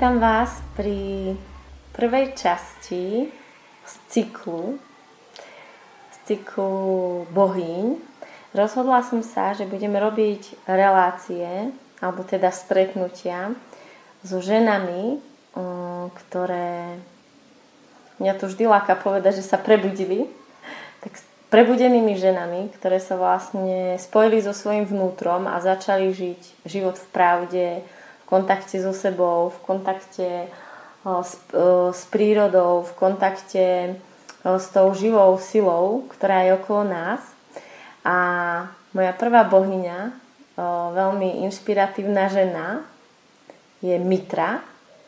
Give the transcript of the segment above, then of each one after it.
Vítam vás pri prvej časti z cyklu, z cyklu bohyň. Rozhodla som sa, že budeme robiť relácie, alebo teda stretnutia so ženami, ktoré mňa to vždy láka povedať, že sa prebudili, tak s prebudenými ženami, ktoré sa vlastne spojili so svojím vnútrom a začali žiť život v pravde, kontakte so sebou, v kontakte s, s prírodou, v kontakte s tou živou silou, ktorá je okolo nás. A moja prvá bohyňa, veľmi inšpiratívna žena, je Mitra,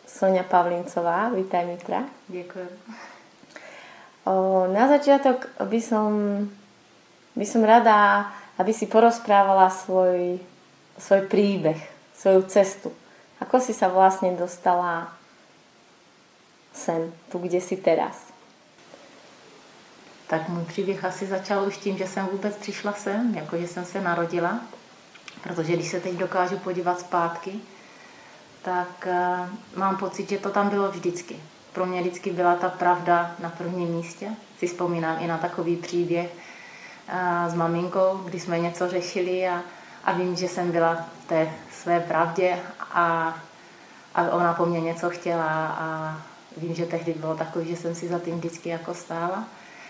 Sonia Pavlincová. Vítaj Mitra. Ďakujem. Na začiatok by som, by som rada, aby si porozprávala svoj, svoj príbeh, svoju cestu. Ako si sa vlastne dostala sem, tu, kde si teraz? Tak můj příběh asi začal už tím, že jsem vůbec přišla sem, jako že jsem se narodila. Protože když se teď dokážu podívat zpátky, tak uh, mám pocit, že to tam bylo vždycky. Pro mě vždycky byla ta pravda na prvním místě. Si vzpomínám i na takový příběh uh, s maminkou, kdy jsme něco řešili a, a vím, že jsem byla v té své pravdě a, a ona po mně něco chtěla a vím, že tehdy bylo takový, že jsem si za tím vždycky jako stála.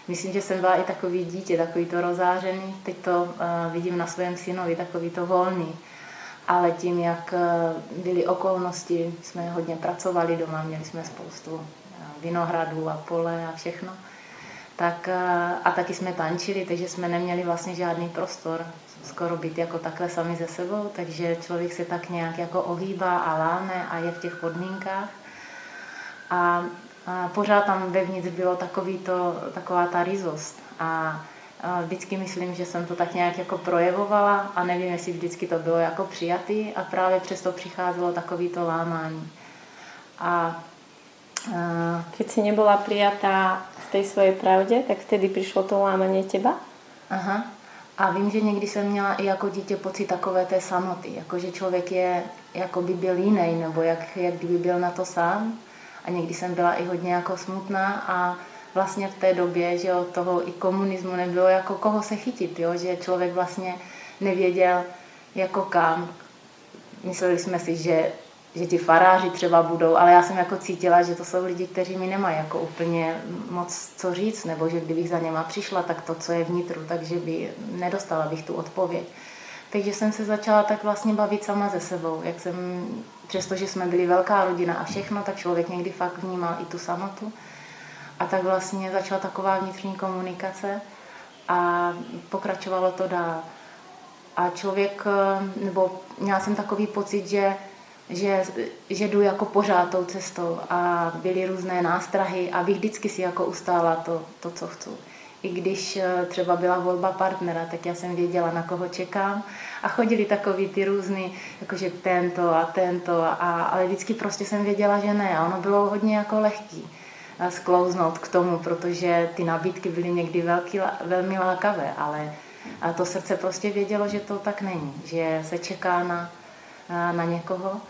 Myslím, že jsem byla i takový dítě, takový to rozářený. Teď to uh, vidím na svém synovi, takový to volný. Ale tím, jak uh, byly okolnosti, jsme hodně pracovali doma, měli jsme spoustu uh, vinohradů a pole a všechno. Tak, uh, a taky jsme tančili, takže jsme neměli vlastně žádný prostor skoro být jako takhle sami ze sebou, takže člověk se tak nějak jako ohýbá a láme a je v těch podmínkách. A, a pořád tam vevnitř bylo takový to, taková ta rizost. A, a vždycky myslím, že jsem to tak nějak jako projevovala a nevím, jestli vždycky to bylo jako přijatý a právě přesto přicházelo takový to lámání. A Keď si nebola prijatá v tej svojej pravde, tak vtedy prišlo to lámanie teba? Aha. A vím, že někdy jsem měla i jako dítě pocit takové té samoty, jako že člověk je, jako by byl jiný, nebo jak, jak kdyby byl na to sám. A někdy jsem byla i hodně jako smutná a vlastně v té době, že od toho i komunismu nebylo jako koho se chytit, jo? že člověk vlastně nevěděl jako kam. Mysleli jsme si, že že ti faráři třeba budou, ale já jsem jako cítila, že to jsou lidi, kteří mi nemají jako úplně moc co říct, nebo že kdybych za něma přišla, tak to, co je vnitru, takže by nedostala bych tu odpověď. Takže jsem se začala tak vlastně bavit sama ze sebou, jak jsem, přestože jsme byli velká rodina a všechno, tak člověk někdy fakt vnímal i tu samotu. A tak vlastně začala taková vnitřní komunikace a pokračovalo to dál. A člověk, nebo měla jsem takový pocit, že že, že jdu jako pořád tou cestou a byly různé nástrahy a bych vždycky si jako ustála to, to co chci. I když eh, třeba byla volba partnera, tak já jsem věděla, na koho čekám. A chodili takový ty různý, jakože tento a tento, a, ale vždycky prostě jsem věděla, že ne. A ono bylo hodně jako lehký eh, sklouznout k tomu, protože ty nabídky byly někdy velký, velmi lákavé, ale a to srdce prostě vědělo, že to tak není, že se čeká na, na někoho.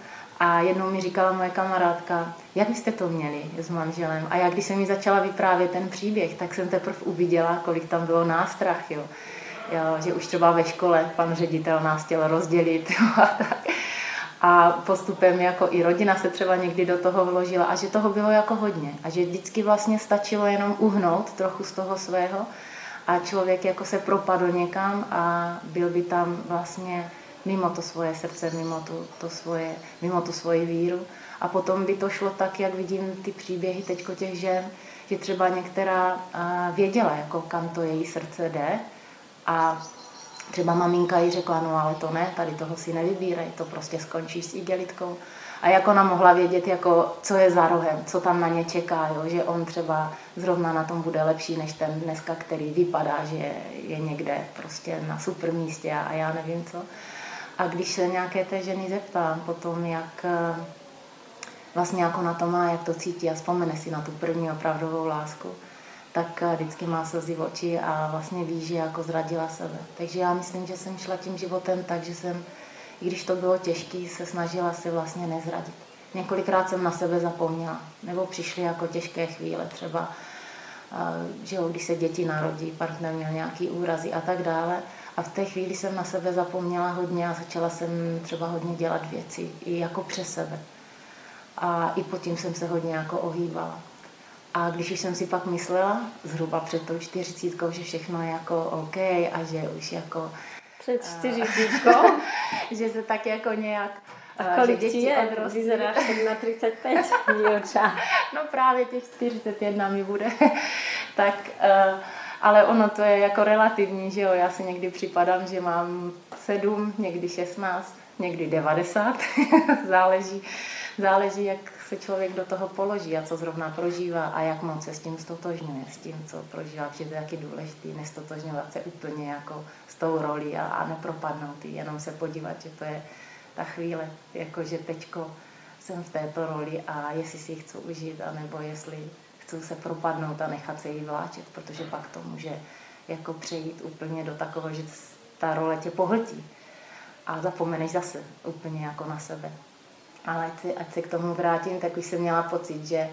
A jednou mi říkala moje kamarádka, jak byste to měli s manželem. A já, když jsem mi začala vyprávět ten příběh, tak jsem teprve uviděla, kolik tam bylo nástrah, jo. Jo, že už třeba ve škole pan ředitel nás chtěl rozdělit. Jo, a, tak. a postupem jako i rodina se třeba někdy do toho vložila a že toho bylo jako hodně. A že vždycky vlastně stačilo jenom uhnout trochu z toho svého a člověk jako se propadl někam a byl by tam vlastně mimo to svoje srdce, mimo tu, to svoje, mimo tu svoji víru. A potom by to šlo tak, jak vidím ty příběhy teďko těch žen, že třeba některá věděla, jako kam to její srdce jde a třeba maminka jí řekla, no ale to ne, tady toho si nevybírej, to prostě skončíš s igelitkou. A jak ona mohla vědět, jako, co je za rohem, co tam na ně čeká, jo? že on třeba zrovna na tom bude lepší než ten dneska, který vypadá, že je někde prostě na super místě a já nevím co. A když se nějaké té ženy zeptám potom, jak eh, vlastně jako na to má, jak to cítí a vzpomene si na tu první opravdovou lásku, tak eh, vždycky má slzy v oči a vlastně ví, že jako zradila sebe. Takže já myslím, že jsem šla tím životem tak, že jsem, i když to bylo těžké, se snažila si vlastně nezradit. několikrát jsem na sebe zapomněla, nebo přišly jako těžké chvíle, třeba, že jo, když se děti narodí, partner měl nějaký úrazy a tak dále. A v té chvíli jsem na sebe zapomněla hodně a začala jsem třeba hodně dělat věci, i jako přes sebe. A i pod tím jsem se hodně jako ohýbala. A když už jsem si pak myslela, zhruba před tou čtyřicítkou, že všechno je jako OK a že už jako... Před čtyřicítkou? že se tak jako nějak... A kolik ti je? Vyzeráš na 35, dílča. no právě těch 41 mi bude. tak, uh, ale ono to je jako relativní, že jo. Já si někdy připadám, že mám 7, někdy 16, někdy 90. záleží, záleží, jak se člověk do toho položí a co zrovna prožívá a jak moc se s tím stotožňuje, s tím, co prožívá, protože to je taky důležité, nestotožňovat se úplně jako s tou roli a, a nepropadnout jenom se podívat, že to je ta chvíle, jako že teďko jsem v této roli a jestli si ji chci užít, anebo jestli chci se propadnout a nechat se jí vláčet, protože pak to může jako přejít úplně do takového, že ta role tě pohltí a zapomeneš zase úplně jako na sebe. Ale ať se, ať se k tomu vrátím, tak už jsem měla pocit, že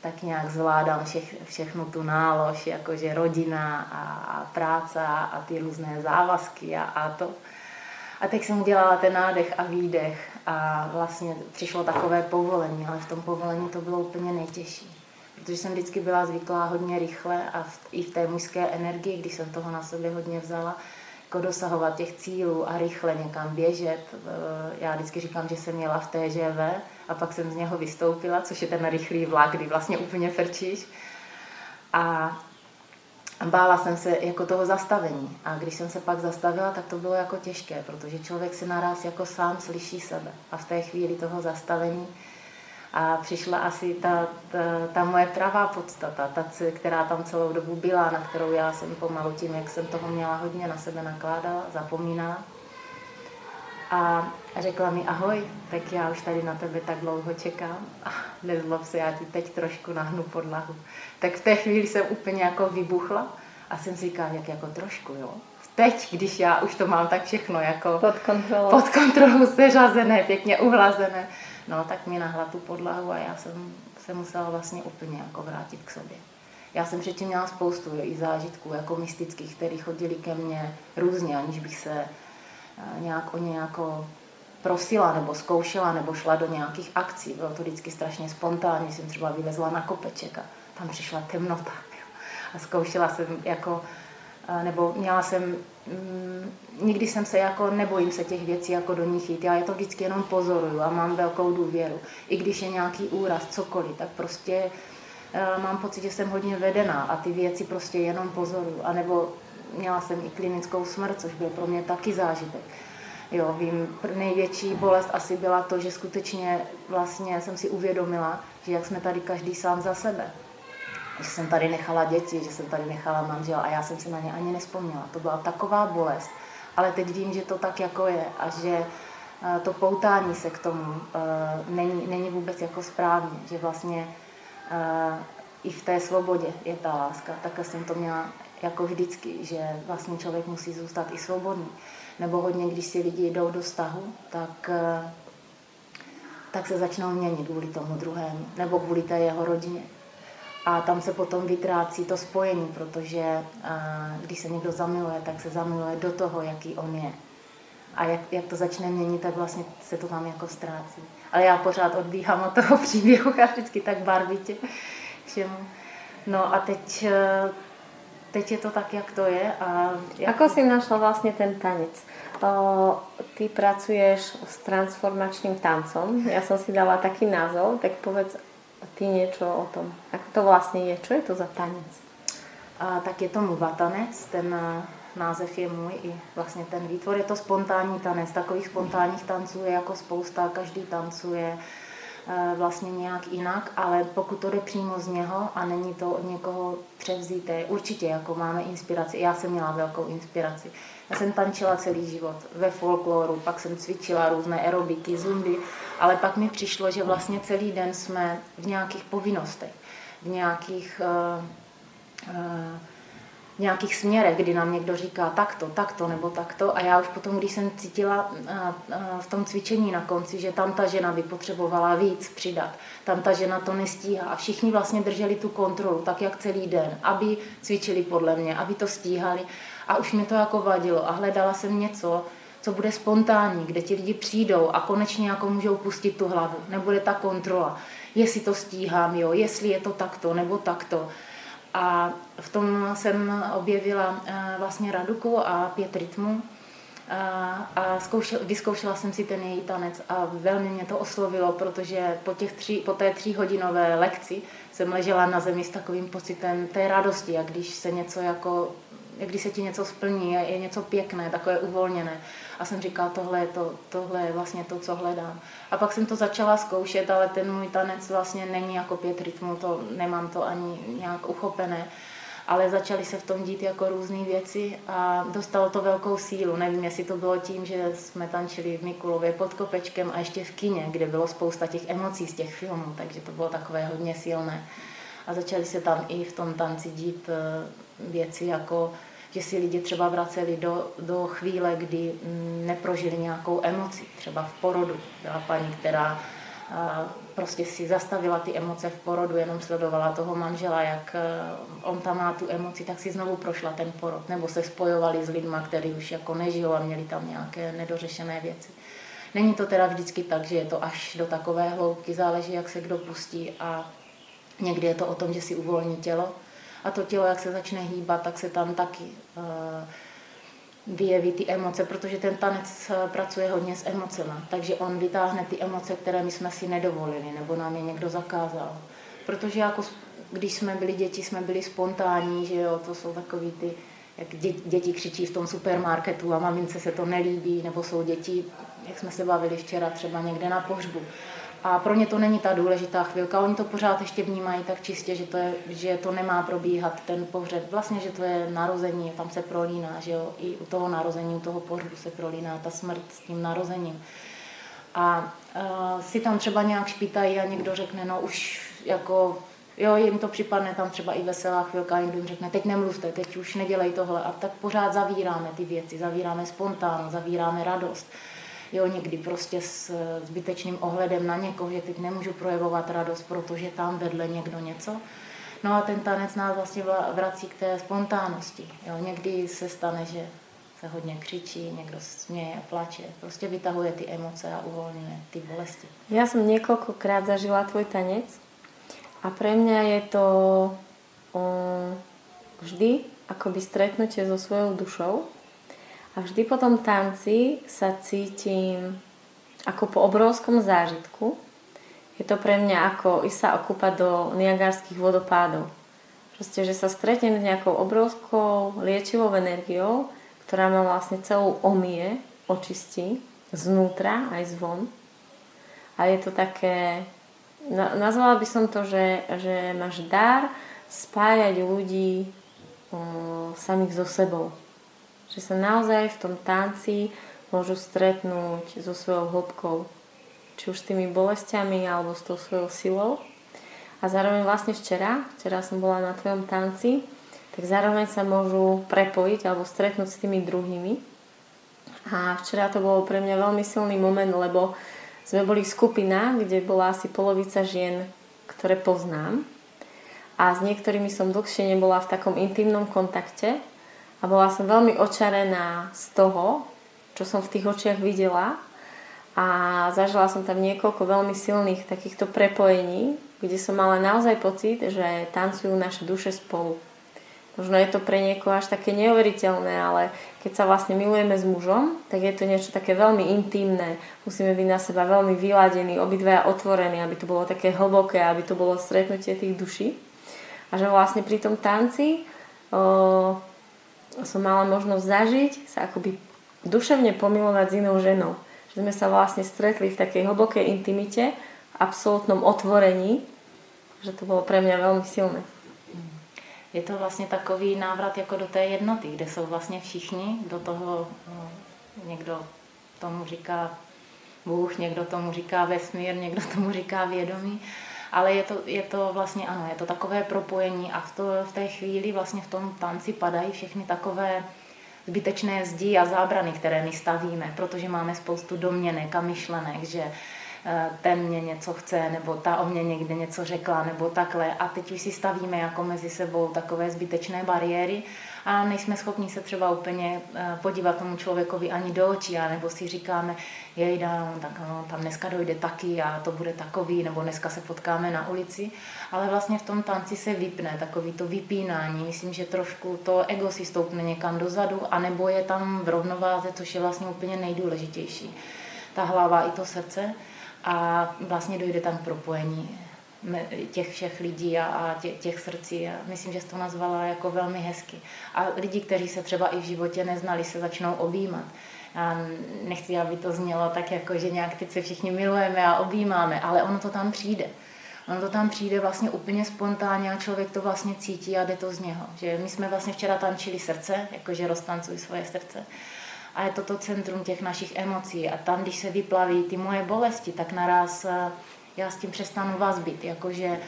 tak nějak zvládám všech, všechnu tu nálož, jakože rodina a, a práce a ty různé závazky a, a to. A teď jsem udělala ten nádech a výdech a vlastně přišlo takové povolení, ale v tom povolení to bylo úplně nejtěžší. Protože jsem vždycky byla zvyklá hodně rychle a v, i v té mužské energii, když jsem toho na sobě hodně vzala, jako dosahovat těch cílů a rychle někam běžet. Eh, já vždycky říkám, že jsem měla v TŽV a pak jsem z něho vystoupila, což je ten rychlý vlak, kdy vlastně úplně frčíš. A bála jsem se jako toho zastavení. A když jsem se pak zastavila, tak to bylo jako těžké, protože člověk se naraz jako sám slyší sebe. A v té chvíli toho zastavení a přišla asi ta, ta, ta moje pravá podstata, ta, která tam celou dobu byla, na kterou já jsem pomalu tím, jak jsem toho měla hodně na sebe nakládala, zapomínala. A řekla mi, ahoj, tak já už tady na tebe tak dlouho čekám a nezlob se, já ti teď trošku nahnu podlahu. Tak v té chvíli jsem úplně jako vybuchla a jsem si říkala, jak jako trošku, jo. Teď, když já už to mám tak všechno jako pod kontrolou, pod kontrolou seřazené, pěkně uhlazené, No, tak mi nahla tu podlahu a já jsem se musela vlastně úplně jako vrátit k sobě. Já jsem předtím měla spoustu i zážitků jako mystických, které chodili ke mně různě, aniž bych se nějak o ně jako prosila nebo zkoušela nebo šla do nějakých akcí. Bylo to vždycky strašně spontánně. Jsem třeba vylezla na kopeček a tam přišla temnota. A zkoušela jsem jako nebo měla jsem, mm, nikdy jsem se jako, nebojím se těch věcí jako do nich jít, já je to vždycky jenom pozoruju a mám velkou důvěru. I když je nějaký úraz, cokoliv, tak prostě uh, mám pocit, že jsem hodně vedená a ty věci prostě jenom pozoruju. A nebo měla jsem i klinickou smrt, což byl pro mě taky zážitek. Jo, vím, největší bolest asi byla to, že skutečně vlastně jsem si uvědomila, že jak jsme tady každý sám za sebe že jsem tady nechala děti, že jsem tady nechala manžel a já jsem si na ně ani nespomněla. To byla taková bolest. Ale teď vím, že to tak jako je a že eh, to poutání se k tomu eh, není, není vůbec jako správně, že vlastně eh, i v té svobodě je ta láska. Takhle jsem to měla jako vždycky, že vlastně člověk musí zůstat i svobodný. Nebo hodně, když si lidi jdou do vztahu, tak, tak se začnou měnit kvůli tomu druhému, nebo kvůli té jeho rodině. A tam se potom vytrácí to spojení, protože když se někdo zamiluje, tak se zamiluje do toho, jaký on je. A jak, jak to začne měnit, tak vlastně se to tam jako ztrácí. Ale já pořád odbíhám od toho příběhu a vždycky tak barvitě všemu. No a teď, e, teď je to tak, jak to je. A jak... Ako si našla vlastně ten tanec? O, ty pracuješ s transformačním tancom. Já jsem si dala taký názov, tak povedz, ty něco o tom. Jak to vlastně je? Co je to za tanec? A, tak je to muvatanec, ten eh, název je můj i vlastně ten výtvor. Je to spontánní tanec, takových spontánních tanců je jako spousta, každý tancuje vlastně nějak jinak, ale pokud to jde přímo z něho a není to od někoho převzíté, určitě jako máme inspiraci, já jsem měla velkou inspiraci. Já jsem tančila celý život ve folkloru, pak jsem cvičila různé aerobiky, zumby, ale pak mi přišlo, že vlastně celý den jsme v nějakých povinnostech, v nějakých uh, uh, nějakých směrech, kdy nám někdo říká takto, takto nebo takto a já už potom, když jsem cítila v tom cvičení na konci, že tam ta žena by potřebovala víc přidat, tam ta žena to nestíhá a všichni vlastně drželi tu kontrolu tak, jak celý den, aby cvičili podle mě, aby to stíhali a už mi to jako vadilo a hledala jsem něco, co bude spontánní, kde ti lidi přijdou a konečně jako můžou pustit tu hlavu. Nebude ta kontrola, jestli to stíhám, jo, jestli je to takto nebo takto. A v tom jsem objevila eh, vlastně Raduku a pět rytmů. A, a zkoušel, vyzkoušela jsem si ten její tanec a velmi mě to oslovilo, protože po, těch tři, po té tříhodinové lekci jsem ležela na zemi s takovým pocitem té radosti, jak když se něco jako jak když se ti něco splní, je, je něco pěkné, takové uvolněné. A jsem říkala, tohle je, to, tohle je vlastně to, co hledám. A pak jsem to začala zkoušet, ale ten můj tanec vlastně není jako pět rytmů, to nemám to ani nějak uchopené. Ale začaly se v tom dít jako různé věci a dostalo to velkou sílu. Nevím, jestli to bylo tím, že jsme tančili v Mikulově pod kopečkem a ještě v kině, kde bylo spousta těch emocí z těch filmů, takže to bylo takové hodně silné. A začaly se tam i v tom tanci dít eh, věci jako že si lidi třeba vraceli do, do chvíle, kdy mm, neprožili nějakou emoci, třeba v porodu. Byla paní, která prostě si zastavila ty emoce v porodu, jenom sledovala toho manžela, jak on tam má tu emoci, tak si znovu prošla ten porod. Nebo se spojovali s lidmi, kteří už jako nežijou a měli tam nějaké nedořešené věci. Není to teda vždycky tak, že je to až do takové hloubky, záleží, jak se kdo pustí a někdy je to o tom, že si uvolní tělo, a to tělo, jak se začne hýbat, tak se tam taky vyjeví ty emoce, protože ten tanec eh, pracuje hodně s emocemi, takže on vytáhne ty emoce, které my jsme si nedovolili, nebo nám je někdo zakázal. Protože jako když jsme byli děti, jsme byli spontánní, že jo, to jsou takový ty, jak děti křičí v tom supermarketu a mamince se to nelíbí, nebo jsou děti, jak jsme se bavili včera třeba někde na pohřbu. A pro ně to není ta důležitá chvilka. Oni to pořád ještě vnímají tak čistě, že to, je, že to nemá probíhat ten pohřeb. Vlastně, že to je narození, tam se prolíná, že jo, i u toho narození, u toho pohřbu se prolíná ta smrt s tím narozením. A uh, si tam třeba nějak špítají a někdo řekne, no už jako, jo, jim to připadne tam třeba i veselá chvilka, někdo jim řekne, teď nemluvte, teď už nedělej tohle. A tak pořád zavíráme ty věci, zavíráme spontán, zavíráme radost jo, někdy prostě s zbytečným ohledem na někoho, že teď nemůžu projevovat radost, protože tam vedle někdo něco. No a ten tanec nás vlastně vrací k té spontánnosti. Jo, někdy se stane, že se hodně křičí, někdo směje, plače, prostě vytahuje ty emoce a uvolňuje ty bolesti. Já jsem několikrát zažila tvoj tanec a pre mňa je to um, vždy akoby stretnutie so svojou dušou a vždy po tom tanci sa cítim ako po obrovskom zážitku. Je to pre mňa ako ísť sa okúpať do Niagarských vodopádov. Proste, že sa stretnem s nejakou obrovskou liečivou energiou, ktorá ma vlastne celú omie, očistí, znútra aj zvon. A je to také, nazvala by som to, že, že máš dar spájať ľudí um, samých so sebou. Že sa naozaj v tom tanci môžu stretnúť so svojou hĺbkou. Či už s tými bolestiami alebo s tou svojou silou. A zároveň vlastne včera, včera som bola na tvojom tanci, tak zároveň sa môžu prepojiť alebo stretnúť s tými druhými. A včera to bolo pre mňa veľmi silný moment, lebo sme boli skupina, kde bola asi polovica žien, ktoré poznám. A s niektorými som dlhšie nebola v takom intimnom kontakte, a bola som veľmi očarená z toho, čo som v tých očiach videla a zažila som tam niekoľko veľmi silných takýchto prepojení, kde som mala naozaj pocit, že tancujú naše duše spolu. Možno je to pre niekoho až také neuveriteľné, ale keď sa vlastne milujeme s mužom, tak je to niečo také veľmi intimné. Musíme byť na seba veľmi vyladení, obidvaja otvorení, aby to bolo také hlboké, aby to bolo stretnutie tých duší. A že vlastne pri tom tanci o, som mala možnosť zažiť, sa akoby duševne pomilovať s inou ženou. Že sme sa vlastne stretli v takej hlbokej intimite, absolútnom otvorení, že to bolo pre mňa veľmi silné. Je to vlastně takový návrat jako do té jednoty, kde jsou vlastně všichni, do toho no, někdo tomu říká Bůh, někdo tomu říká vesmír, někdo tomu říká vědomí, ale je to, je to vlastně ano, je to takové propojení a v, to, v té chvíli vlastně v tom tanci padají všechny takové zbytečné zdi a zábrany, které my stavíme, protože máme spoustu domněnek a myšlenek, že Eh, ten mě něco chce, nebo ta o mě někde něco řekla, nebo takhle. A teď už si stavíme jako mezi sebou takové zbytečné bariéry a nejsme schopni se třeba úplně eh, podívat tomu člověkovi ani do očí, nebo si říkáme, jej, no, tak no, tam dneska dojde taky a to bude takový, nebo dneska se potkáme na ulici, ale vlastně v tom tanci se vypne takový to vypínání. Myslím, že trošku to ego si stoupne někam dozadu, anebo je tam v rovnováze, což je vlastně úplně nejdůležitější. Ta hlava i to srdce a vlastně dojde tam k propojení těch všech lidí a, a tě, těch srdcí. A myslím, že jsi to nazvala jako velmi hezky. A lidi, kteří se třeba i v životě neznali, se začnou objímat. Já nechci, aby to znělo tak, jako, že nějak teď se všichni milujeme a objímáme, ale ono to tam přijde. Ono to tam přijde vlastně úplně spontánně a člověk to vlastně cítí a jde to z něho. Že my jsme vlastně včera tančili srdce, jakože roztancuj svoje srdce a je to to centrum těch našich emocí. A tam, když se vyplaví ty moje bolesti, tak naraz eh, já s tím přestanu vazbit. Jakože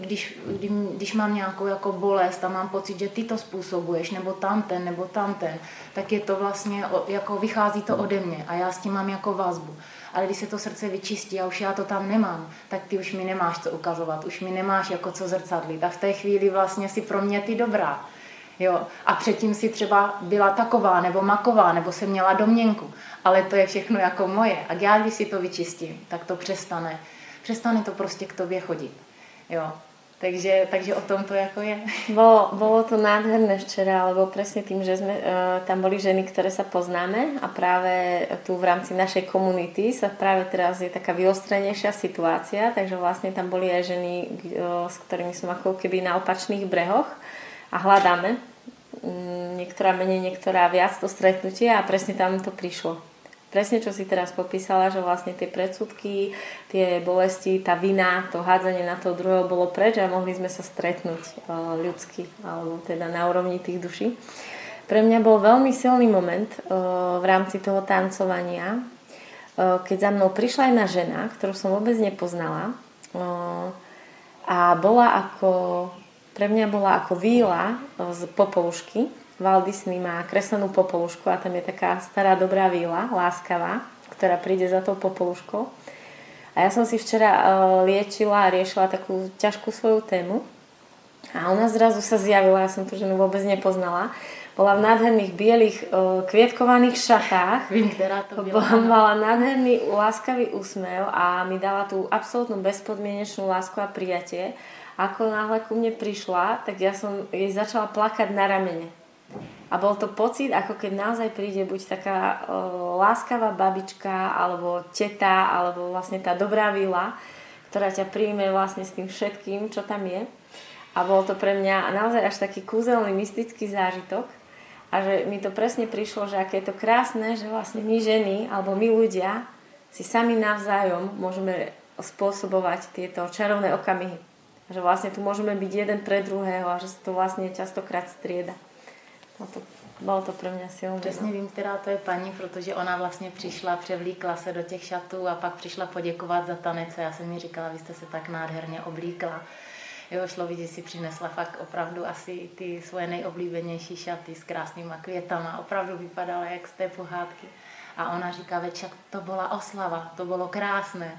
když, když, když mám nějakou jako bolest a mám pocit, že ty to způsobuješ, nebo tamten, nebo tamten, tak je to vlastně, jako vychází to ode mě a já s tím mám jako vazbu. Ale když se to srdce vyčistí a už já to tam nemám, tak ty už mi nemáš co ukazovat, už mi nemáš jako co zrcadlit. A v té chvíli vlastně si pro mě ty dobrá. Jo. A předtím si třeba byla taková nebo maková, nebo jsem měla domněnku. Ale to je všechno jako moje. A já, když si to vyčistím, tak to přestane. Přestane to prostě k tobě chodit. Jo. Takže, takže o tom to jako je. Bolo, bolo to nádherné včera, lebo presne tým, že sme, uh, tam boli ženy, ktoré sa poznáme a práve tu v rámci našej komunity sa práve teraz je taká vyostrenejšia situácia, takže vlastne tam boli aj ženy, uh, s ktorými som ako keby na opačných brehoch a hľadáme Mm, niektorá menej, niektorá viac to stretnutie a presne tam to prišlo. Presne, čo si teraz popísala, že vlastne tie predsudky, tie bolesti, tá vina, to hádzanie na toho druhého bolo preč a mohli sme sa stretnúť uh, ľudsky, alebo teda na úrovni tých duší. Pre mňa bol veľmi silný moment uh, v rámci toho tancovania, uh, keď za mnou prišla jedna žena, ktorú som vôbec nepoznala a bola ako pre mňa bola ako víla e, z popolušky. Walt Disney má kreslenú popolušku a tam je taká stará dobrá víla, láskavá, ktorá príde za tou popoluškou. A ja som si včera e, liečila a riešila takú ťažkú svoju tému. A ona zrazu sa zjavila, ja som tu ženu vôbec nepoznala. Bola v nádherných bielých e, kvietkovaných šatách. Vím, ktorá to bola. Mala nádherný láskavý úsmev a mi dala tú absolútnu bezpodmienečnú lásku a prijatie ako náhle ku mne prišla, tak ja som jej začala plakať na ramene. A bol to pocit, ako keď naozaj príde buď taká uh, láskavá babička, alebo teta, alebo vlastne tá dobrá vila, ktorá ťa príjme vlastne s tým všetkým, čo tam je. A bol to pre mňa naozaj až taký kúzelný, mystický zážitok. A že mi to presne prišlo, že aké je to krásne, že vlastne my ženy, alebo my ľudia si sami navzájom môžeme spôsobovať tieto čarovné okamihy. Že vlastne tu môžeme byť jeden pre druhého a že sa to vlastne častokrát strieda. No to, bylo to pro mě silné. Přesně no. vím, která to je paní, protože ona vlastně přišla, převlíkla se do těch šatů a pak přišla poděkovat za tanec. Já jsem mi říkala, vy jste se tak nádherně oblíkla. Jo, šlo vidět, si přinesla fakt opravdu asi ty svoje nejoblíbenější šaty s krásnýma květama. Opravdu vypadala jak z té pohádky. A ona říká, večak to byla oslava, to bylo krásné.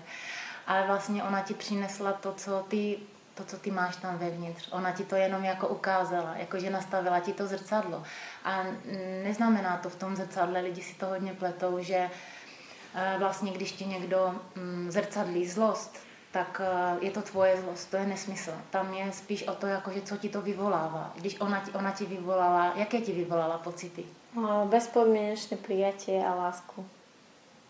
Ale vlastně ona ti přinesla to, co ty to, co ty máš tam vevnitř. Ona ti to jenom jako ukázala, jakože nastavila ti to zrcadlo. A neznamená to v tom zrcadle, lidi si to hodně pletou, že eh, vlastně když ti někdo mm, zrcadlí zlost, tak eh, je to tvoje zlost, to je nesmysl. Tam je spíš o to, jakože co ti to vyvolává. Když ona ti, ona ti vyvolala, jaké ti vyvolala pocity? Bezpodmienečné prijatie a lásku.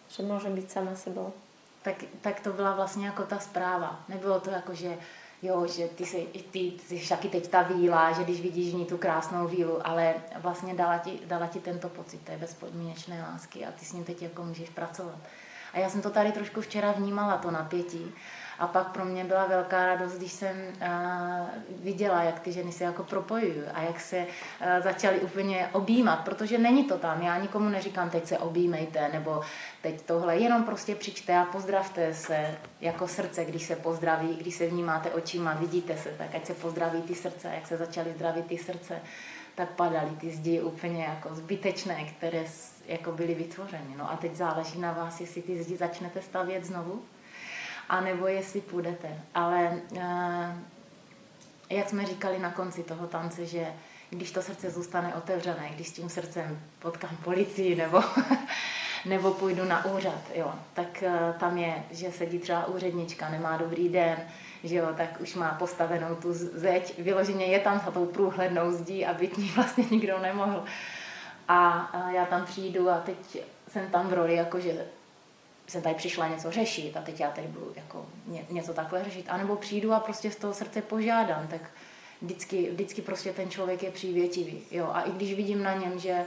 Že může být sama sebou. Tak, tak to byla vlastně jako ta zpráva. Nebylo to jako, že jo, že ty jsi, ty, jsi taky teď ta víla, že když vidíš v ní tu krásnou vílu, ale vlastně dala ti, dala ti tento pocit té bezpodmínečné lásky a ty s ním teď jako můžeš pracovat. A já jsem to tady trošku včera vnímala, to napětí. A pak pro mě byla velká radost, když jsem uh, viděla, jak ty ženy se jako propojují a jak se uh, začaly úplně objímat, protože není to tam. Já nikomu neříkám, teď se objímejte, nebo teď tohle, jenom prostě přijďte a pozdravte se jako srdce, když se pozdraví, když se vnímáte očima, vidíte se, tak ať se pozdraví ty srdce, jak se začaly zdravit ty srdce, tak padaly ty zdi úplně jako zbytečné, které jako byly vytvořeny. No a teď záleží na vás, jestli ty zdi začnete stavět znovu, anebo jestli půjdete. Ale eh, jak jsme říkali na konci toho tance, že když to srdce zůstane otevřené, když s tím srdcem potkám policii nebo, nebo půjdu na úřad, jo, tak uh, tam je, že sedí třeba úřednička, nemá dobrý den, že jo, tak už má postavenou tu zeď, vyloženě je tam za tou průhlednou zdí, aby k ní vlastně nikdo nemohl. A, já tam přijdu a teď jsem tam v roli, jakože jsem tady přišla něco řešit a teď já tady budu jako ně, něco takhle řešit. A nebo přijdu a prostě z toho srdce požádám, tak vždycky, vždycky prostě ten člověk je přívětivý. Jo? A i když vidím na něm, že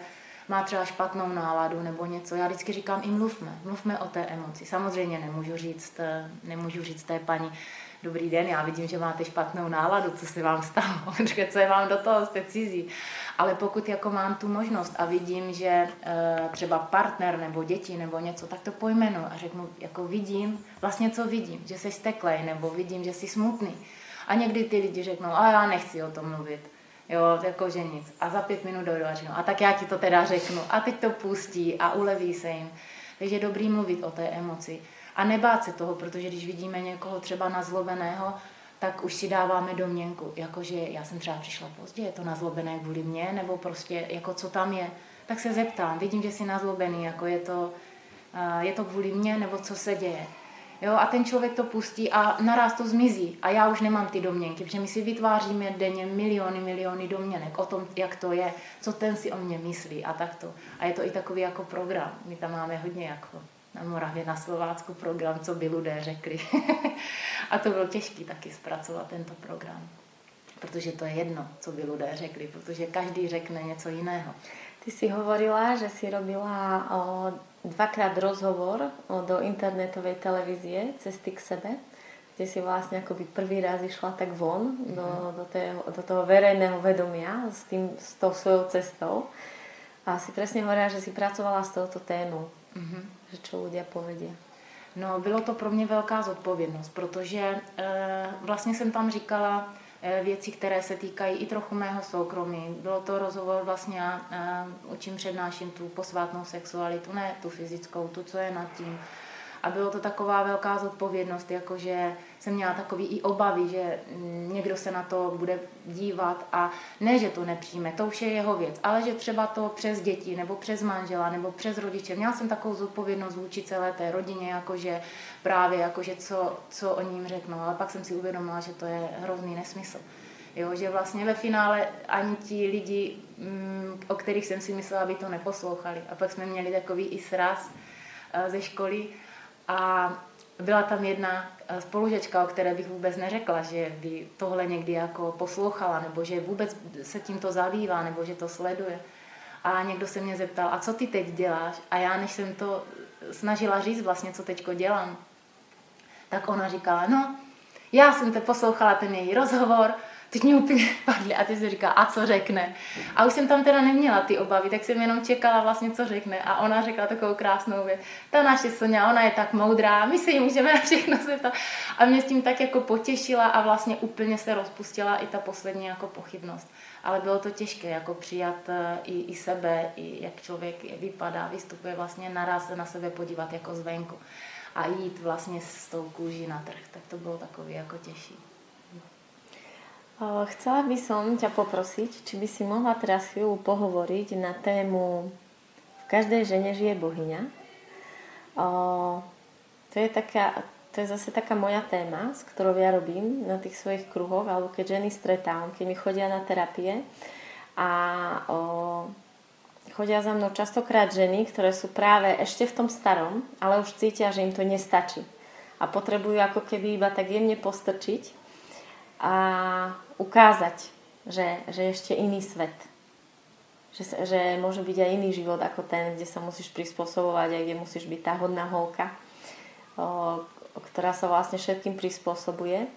má třeba špatnou náladu nebo něco, já vždycky říkám i mluvme, mluvme o té emoci. Samozřejmě nemůžu říct, nemůžu říct té paní, dobrý den, já vidím, že máte špatnou náladu, co se vám stalo, co je vám do toho, jste cizí. Ale pokud jako mám tu možnost a vidím, že e, třeba partner nebo děti nebo něco, tak to pojmenu a řeknu, jako vidím, vlastně co vidím, že jsi steklej nebo vidím, že jsi smutný. A někdy ty lidi řeknou, a já nechci o tom mluvit. Jo, jako že nic. A za pět minut dojdu a řeknu, a tak já ti to teda řeknu. A teď to pustí a uleví se jim. Takže je dobrý mluvit o té emoci. A nebát se toho, protože když vidíme někoho třeba nazlobeného, tak už si dáváme domněnku, jakože já jsem třeba přišla pozdě, je to nazlobené kvůli mně, nebo prostě jako co tam je. Tak se zeptám, vidím, že jsi nazlobený, jako je to, je to kvůli mně, nebo co se děje. Jo, a ten člověk to pustí a naraz to zmizí. A já už nemám ty domněnky, protože my si vytváříme denně miliony, miliony domněnek o tom, jak to je, co ten si o mě myslí a takto. A je to i takový jako program. My tam máme hodně jako na Moravě, na Slovácku program, co by lidé řekli. a to bylo těžké taky zpracovat tento program. Protože to je jedno, co by lidé řekli, protože každý řekne něco jiného. Ty si hovorila, že si robila o, dvakrát rozhovor o, do internetovej televízie Cesty k sebe, kde si vlastne akoby prvý raz išla tak von mm-hmm. do, do, tého, do toho verejného vedomia s, tým, s tou svojou cestou. A si presne hovorila, že si pracovala s touto témou. Mm-hmm. Že čo ľudia povedia. No, bylo to pro mě velká zodpovědnost, protože e, vlastně jsem tam říkala e, věci, které se týkají i trochu mého soukromí. Bylo to rozhovor vlastně, e, o čím přednáším tu posvátnou sexualitu, ne tu fyzickou, tu, co je nad tím. A bylo to taková velká zodpovědnost, jakože jsem měla takový i obavy, že někdo se na to bude dívat a ne, že to nepřijme, to už je jeho věc, ale že třeba to přes děti nebo přes manžela nebo přes rodiče. Měla jsem takovou zodpovědnost vůči celé té rodině, jakože právě, jakože co, co o ním řeknou, ale pak jsem si uvědomila, že to je hrozný nesmysl. Jo, že vlastně ve finále ani ti lidi, mm, o kterých jsem si myslela, aby to neposlouchali. A pak jsme měli takový i sraz eh, ze školy a byla tam jedna eh, spolužečka, o které bych vůbec neřekla, že by tohle někdy jako poslouchala, nebo že vůbec se tímto zabývá, nebo že to sleduje. A někdo se mě zeptal, a co ty teď děláš? A já, než jsem to snažila říct vlastně, co teďko dělám, tak ona říkala, no, já jsem te poslouchala ten její rozhovor teď mě úplně padly a ty si říká, a co řekne. A už jsem tam teda neměla ty obavy, tak jsem jenom čekala vlastně, co řekne. A ona řekla takovou krásnou věc. Ta naše Sonja, ona je tak moudrá, my se jí můžeme na všechno zeptat. A mě s tím tak jako potěšila a vlastně úplně se rozpustila i ta poslední jako pochybnost. Ale bylo to těžké jako přijat eh, i, i sebe, i jak člověk vypadá, vystupuje vlastně naraz na sebe podívat jako zvenku a jít vlastně s tou kůží na trh. Tak to bylo takový jako těžší. Chcela by som ťa poprosiť, či by si mohla teraz chvíľu pohovoriť na tému V každej žene žije bohyňa. To je, taká, to je zase taká moja téma, s ktorou ja robím na tých svojich kruhoch, alebo keď ženy stretávam, keď mi chodia na terapie a o, chodia za mnou častokrát ženy, ktoré sú práve ešte v tom starom, ale už cítia, že im to nestačí. A potrebujú ako keby iba tak jemne postrčiť a ukázať, že, že je ešte iný svet. Že, že môže byť aj iný život ako ten, kde sa musíš prispôsobovať a kde musíš byť tá hodná holka, o, ktorá sa vlastne všetkým prispôsobuje,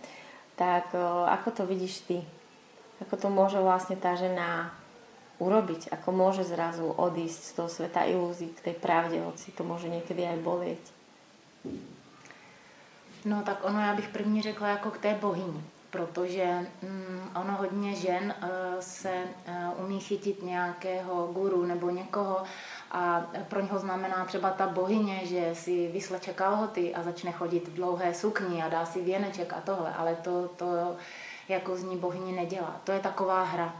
tak ako to vidíš ty? Ako to môže vlastne tá žena urobiť? Ako môže zrazu odísť z toho sveta ilúzií k tej pravde, hoci to môže niekedy aj bolieť? No tak ono, já bych první řekla jako k té bohyni, protože mm, ono hodně žen uh, se uh, umí chytit nějakého guru nebo někoho a pro něho znamená třeba ta bohyně, že si vysleče kalhoty a začne chodit v dlouhé sukni a dá si věneček a tohle, ale to, to jako z ní bohyni nedělá. To je taková hra.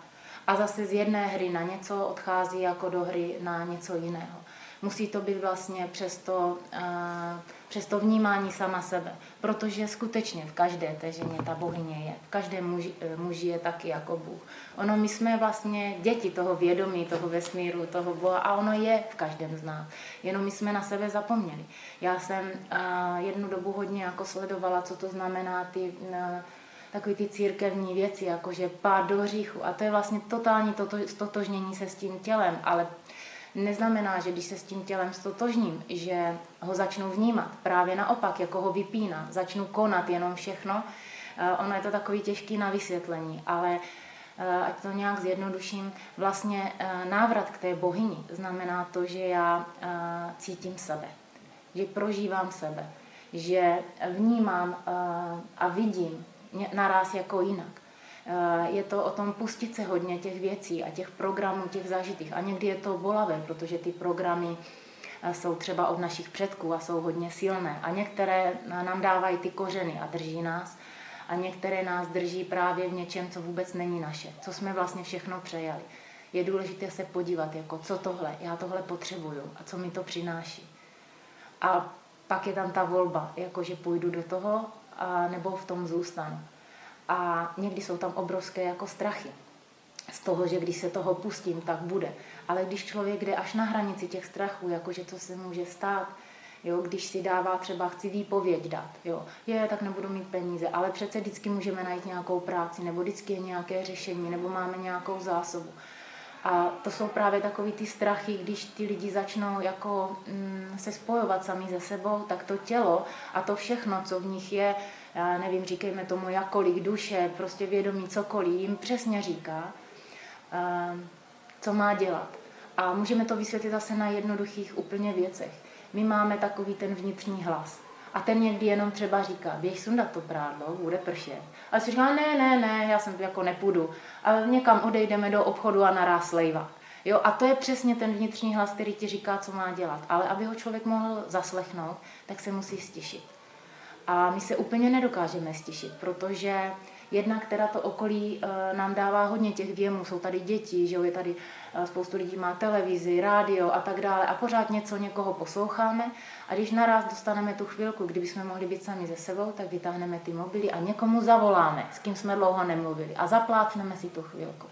A zase z jedné hry na něco odchází jako do hry na něco jiného. Musí to být vlastně přes to, uh, přes to vnímání sama sebe. Protože skutečně v každé té ženě ta bohyně je. V každém muži, e, muži je taky jako Bůh. Ono, my jsme vlastně děti toho vědomí, toho vesmíru, toho Boha a ono je v každém z nás. Jenom my jsme na sebe zapomněli. Já jsem uh, jednu dobu hodně jako sledovala, co to znamená ty... Uh, takové ty církevní věci, jakože pád do hříchu. A to je vlastně totální toto, stotožnění se s tím tělem, ale neznamená, že když se s tím tělem stotožním, že ho začnu vnímat. Právě naopak, jako ho vypíná, začnu konat jenom všechno. Eh, ono je to takový těžký na vysvětlení, ale eh, ať to nějak zjednoduším, vlastně eh, návrat k té bohyni znamená to, že já cítím sebe, že prožívám sebe, že vnímám a vidím naraz jako jinak. Eh, je to o tom pustit se hodně těch věcí a těch programů, těch zažitých. A někdy je to bolavé, protože ty programy eh, jsou třeba od našich předků a jsou hodně silné. A některé nám dávají ty kořeny a drží nás. A některé nás drží právě v něčem, co vůbec není naše, co jsme vlastně všechno přejali. Je důležité se podívat, jako co tohle, já tohle potřebuju a co mi to přináší. A pak je tam ta volba, jako že půjdu do toho a nebo v tom zůstanu. A někdy jsou tam obrovské jako strachy z toho, že když se toho pustím, tak bude. Ale když člověk jde až na hranici těch strachů, jakože co se může stát, jo, když si dává třeba chci výpověď dát, jo, je, tak nebudu mít peníze, ale přece vždycky můžeme najít nějakou práci, nebo vždycky je nějaké řešení, nebo máme nějakou zásobu. A to jsou právě takový ty strachy, když ty lidi začnou jako mm, se spojovat sami ze sebou, tak to tělo a to všechno, co v nich je, já nevím, říkejme tomu jakkoliv, duše, prostě vědomí, cokoliv, jim přesně říká, uh, co má dělat. A můžeme to vysvětlit zase na jednoduchých úplně věcech. My máme takový ten vnitřní hlas. A ten někdy jenom třeba říká, běž sundat to prádlo, bude pršet. A si říká, ne, ne, ne, já jsem jako nepůjdu. A někam odejdeme do obchodu a naraz lejva. Jo, a to je přesně ten vnitřní hlas, který ti říká, co má dělat. Ale aby ho člověk mohl zaslechnout, tak se musí stišit. A my se úplně nedokážeme stišit, protože Jednak teda to okolí eh, nám dává hodně těch věmů, jsou tady děti, že jo, je tady eh, spoustu lidí má televizi, rádio a tak dále. A pořád něco někoho posloucháme. A když naraz dostaneme tu chvilku, kdyby jsme mohli být sami ze sebou, tak vytáhneme ty mobily a někomu zavoláme, s kým jsme dlouho nemluvili. A zaplácneme si tu chvilku.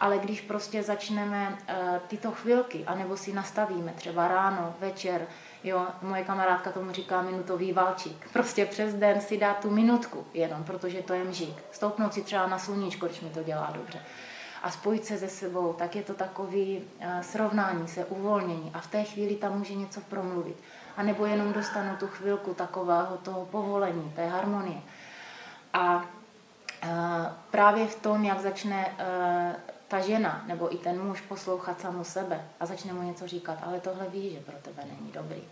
Ale když prostě začneme uh, tyto chvilky, anebo si nastavíme třeba ráno, večer, Jo, moje kamarádka tomu říká minutový valčík. Prostě přes den si dá tu minutku jenom, protože to je mžík. Stoupnout si třeba na sluníčko, když mi to dělá dobře. A spojit se se sebou, tak je to takový uh, srovnání se, uvolnění. A v té chvíli tam může něco promluvit. A nebo jenom dostanu tu chvilku takového toho povolení, té harmonie. A uh, právě v tom, jak začne uh, ta žena nebo i ten muž poslouchat samu sebe a začne mu něco říkat, ale tohle ví, že pro tebe není dobrý.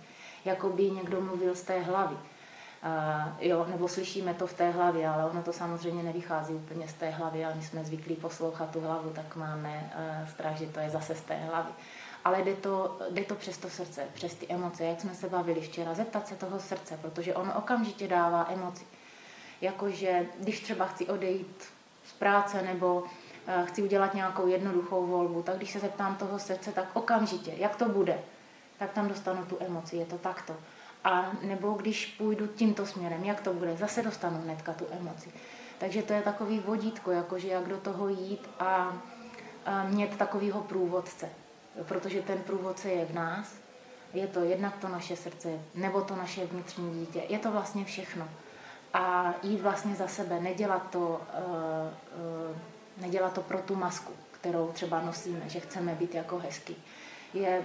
Jako by někdo mluvil z té hlavy. Uh, jo, nebo slyšíme to v té hlavě, ale ono to samozřejmě nevychází úplně z té hlavy a my jsme zvyklí poslouchat tu hlavu, tak máme uh, strach, že to je zase z té hlavy. Ale jde to, jde to přes to srdce, přes ty emoce, jak jsme se bavili včera, zeptat se toho srdce, protože ono okamžitě dává emoci. Jakože když třeba chci odejít z práce nebo Eh, chci udělat nějakou jednoduchou volbu, tak když se zeptám toho srdce, tak okamžitě, jak to bude, tak tam dostanu tu emoci, je to takto. A nebo když půjdu tímto směrem, jak to bude, zase dostanu hnedka tu emoci. Takže to je takový vodítko, jakože jak do toho jít a, a mít takového průvodce. Protože ten průvodce je v nás, je to jednak to naše srdce, nebo to naše vnitřní dítě. Je to vlastně všechno. A jít vlastně za sebe, nedělat to uh, uh, nedělat to pro tu masku, kterou třeba nosíme, že chceme být jako hezký. Je,